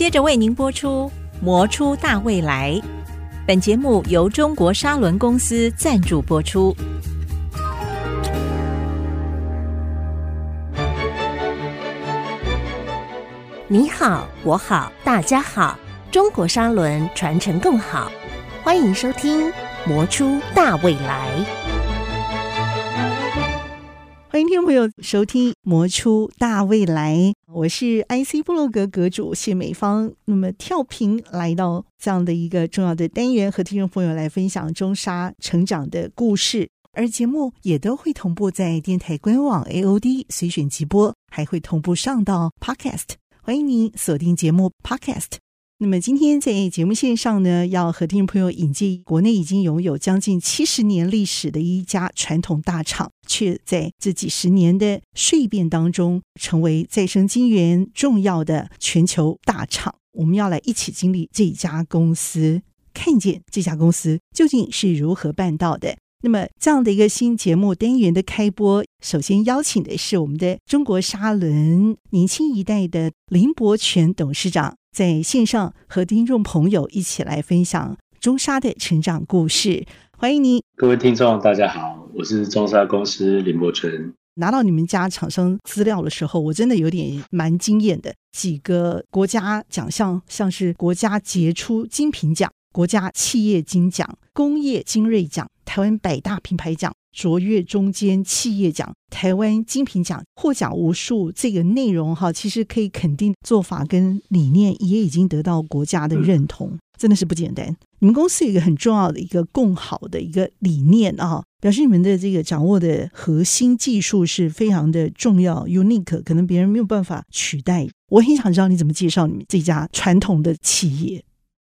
接着为您播出《魔出大未来》。本节目由中国砂轮公司赞助播出。你好，我好，大家好，中国砂轮传承更好。欢迎收听《魔出大未来》。欢迎听众朋友收听《魔出大未来》，我是 IC 部落格阁主谢美芳。那么跳频来到这样的一个重要的单元，和听众朋友来分享中沙成长的故事。而节目也都会同步在电台官网 AOD 随选即播，还会同步上到 Podcast。欢迎您锁定节目 Podcast。那么今天在节目线上呢，要和听众朋友引荐国内已经拥有将近七十年历史的一家传统大厂，却在这几十年的蜕变当中，成为再生晶圆重要的全球大厂。我们要来一起经历这家公司，看见这家公司究竟是如何办到的。那么这样的一个新节目单元的开播，首先邀请的是我们的中国砂轮年轻一代的林伯权董事长。在线上和听众朋友一起来分享中沙的成长故事，欢迎您，各位听众，大家好，我是中沙公司林伯纯。拿到你们家厂商资料的时候，我真的有点蛮惊艳的，几个国家奖项，像是国家杰出精品奖、国家企业金奖、工业精锐奖、台湾百大品牌奖。卓越中间企业奖、台湾精品奖获奖无数，这个内容哈，其实可以肯定做法跟理念也已经得到国家的认同，真的是不简单。你们公司有一个很重要的一个共好的一个理念啊，表示你们的这个掌握的核心技术是非常的重要，unique，可能别人没有办法取代。我很想知道你怎么介绍你们这家传统的企业。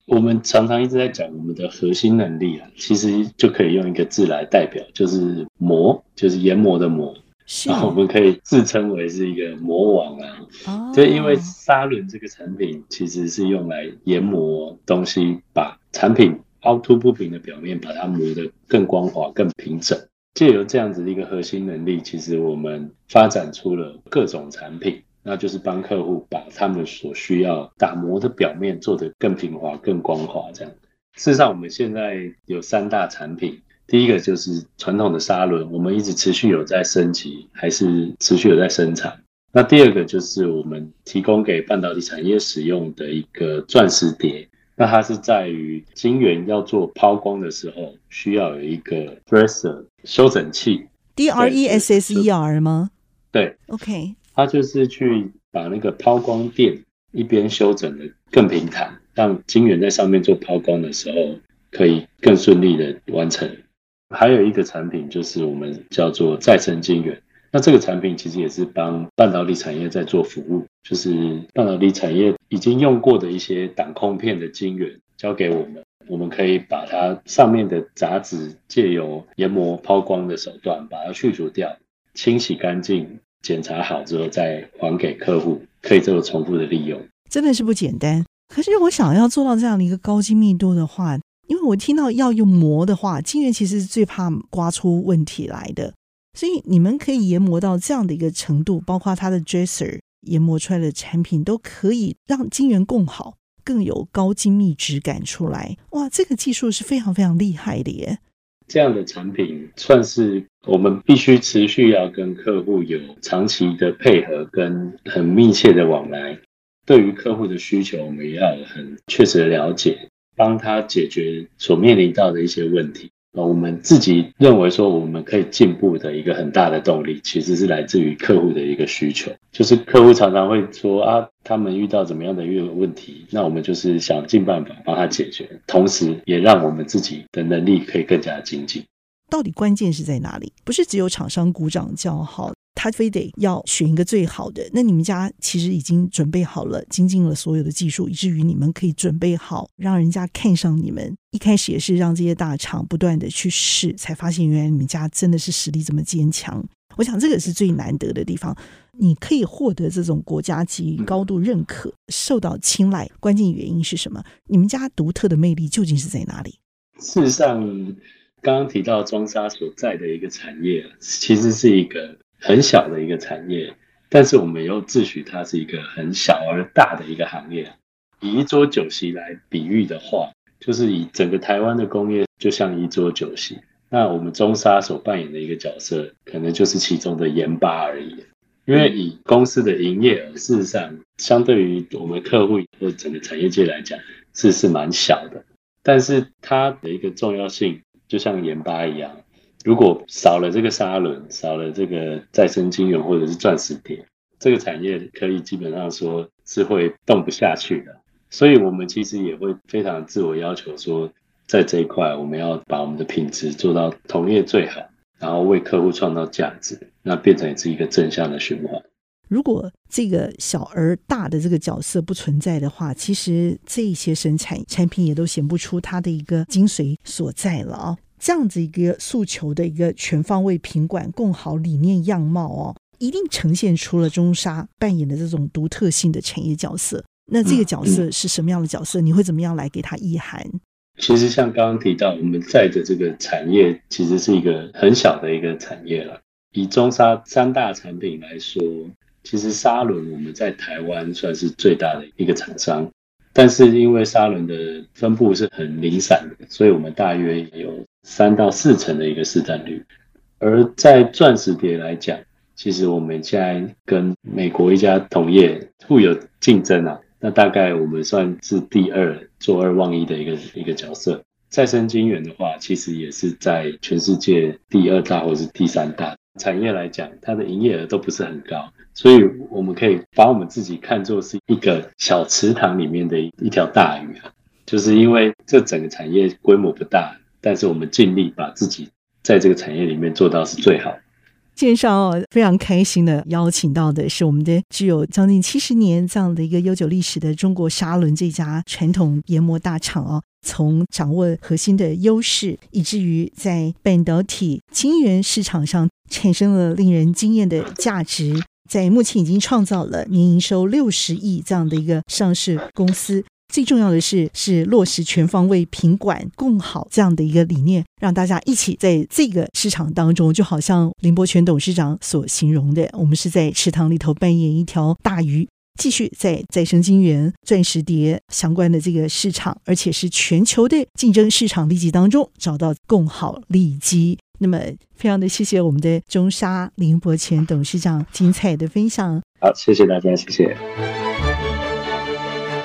我们常常一直在讲我们的核心能力啊，其实就可以用一个字来代表，就是磨，就是研磨的磨。是然后我们可以自称为是一个磨王啊。哦。对，因为砂轮这个产品其实是用来研磨东西，把产品凹凸不平的表面把它磨得更光滑、更平整。借由这样子的一个核心能力，其实我们发展出了各种产品。那就是帮客户把他们所需要打磨的表面做得更平滑、更光滑，这样。事实上，我们现在有三大产品，第一个就是传统的砂轮，我们一直持续有在升级，还是持续有在生产。那第二个就是我们提供给半导体产业使用的一个钻石碟，那它是在于晶圆要做抛光的时候，需要有一个 dresser 修整器，D R E S S E R 吗？对，OK。它就是去把那个抛光垫一边修整的更平坦，让晶圆在上面做抛光的时候可以更顺利的完成。还有一个产品就是我们叫做再生晶圆，那这个产品其实也是帮半导体产业在做服务，就是半导体产业已经用过的一些挡控片的晶圆交给我们，我们可以把它上面的杂质借由研磨抛光的手段把它去除掉，清洗干净。检查好之后再还给客户，可以做重复的利用，真的是不简单。可是我想要做到这样的一个高精密度的话，因为我听到要用磨的话，晶圆其实是最怕刮出问题来的，所以你们可以研磨到这样的一个程度，包括它的 dresser 研磨出来的产品都可以让晶圆更好，更有高精密质感出来。哇，这个技术是非常非常厉害的耶！这样的产品算是我们必须持续要跟客户有长期的配合跟很密切的往来。对于客户的需求，我们也要很确实的了解，帮他解决所面临到的一些问题。那我们自己认为说，我们可以进步的一个很大的动力，其实是来自于客户的一个需求。就是客户常常会说啊，他们遇到怎么样的一个问题，那我们就是想尽办法帮他解决，同时也让我们自己的能力可以更加精进。到底关键是在哪里？不是只有厂商鼓掌叫好。他非得要选一个最好的，那你们家其实已经准备好了，精进了所有的技术，以至于你们可以准备好，让人家看上你们。一开始也是让这些大厂不断的去试，才发现原来你们家真的是实力这么坚强。我想这个是最难得的地方，你可以获得这种国家级高度认可、受到青睐，关键原因是什么？你们家独特的魅力究竟是在哪里？事实上，刚刚提到中砂所在的一个产业，其实是一个。很小的一个产业，但是我们又自诩它是一个很小而大的一个行业。以一桌酒席来比喻的话，就是以整个台湾的工业就像一桌酒席，那我们中沙所扮演的一个角色，可能就是其中的盐巴而已。因为以公司的营业额，事实上相对于我们客户或整个产业界来讲，是是蛮小的。但是它的一个重要性，就像盐巴一样，如果少了这个砂轮，少了这个再生晶圆或者是钻石碟，这个产业可以基本上说是会动不下去的。所以我们其实也会非常自我要求说，在这一块我们要把我们的品质做到同业最好，然后为客户创造价值，那变成也是一个正向的循环。如果这个小而大的这个角色不存在的话，其实这些生产产品也都显不出它的一个精髓所在了啊。这样子一个诉求的一个全方位品管共好理念样貌哦，一定呈现出了中沙扮演的这种独特性的产业角色。那这个角色是什么样的角色？你会怎么样来给他意涵？其实像刚刚提到，我们在的这个产业其实是一个很小的一个产业了。以中沙三大产品来说。其实沙轮我们在台湾算是最大的一个厂商，但是因为砂轮的分布是很零散的，所以我们大约有三到四成的一个市占率。而在钻石碟来讲，其实我们现在跟美国一家同业互有竞争啊，那大概我们算是第二，坐二望一的一个一个角色。再生晶圆的话，其实也是在全世界第二大或是第三大。产业来讲，它的营业额都不是很高。所以我们可以把我们自己看作是一个小池塘里面的一条大鱼啊，就是因为这整个产业规模不大，但是我们尽力把自己在这个产业里面做到是最好。介绍，非常开心的邀请到的是我们的具有将近七十年这样的一个悠久历史的中国砂轮这家传统研磨大厂哦，从掌握核心的优势，以至于在半导体晶圆市场上产生了令人惊艳的价值。在目前已经创造了年营收六十亿这样的一个上市公司，最重要的是是落实全方位品管共好这样的一个理念，让大家一起在这个市场当中，就好像林伯权董事长所形容的，我们是在池塘里头扮演一条大鱼，继续在再生金源、钻石碟相关的这个市场，而且是全球的竞争市场利基当中找到共好利基。那么，非常的谢谢我们的中沙林伯前董事长精彩的分享。好，谢谢大家，谢谢。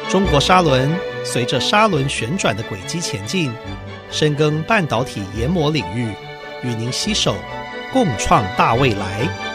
中国砂轮随着砂轮旋转的轨迹前进，深耕半导体研磨领域，与您携手共创大未来。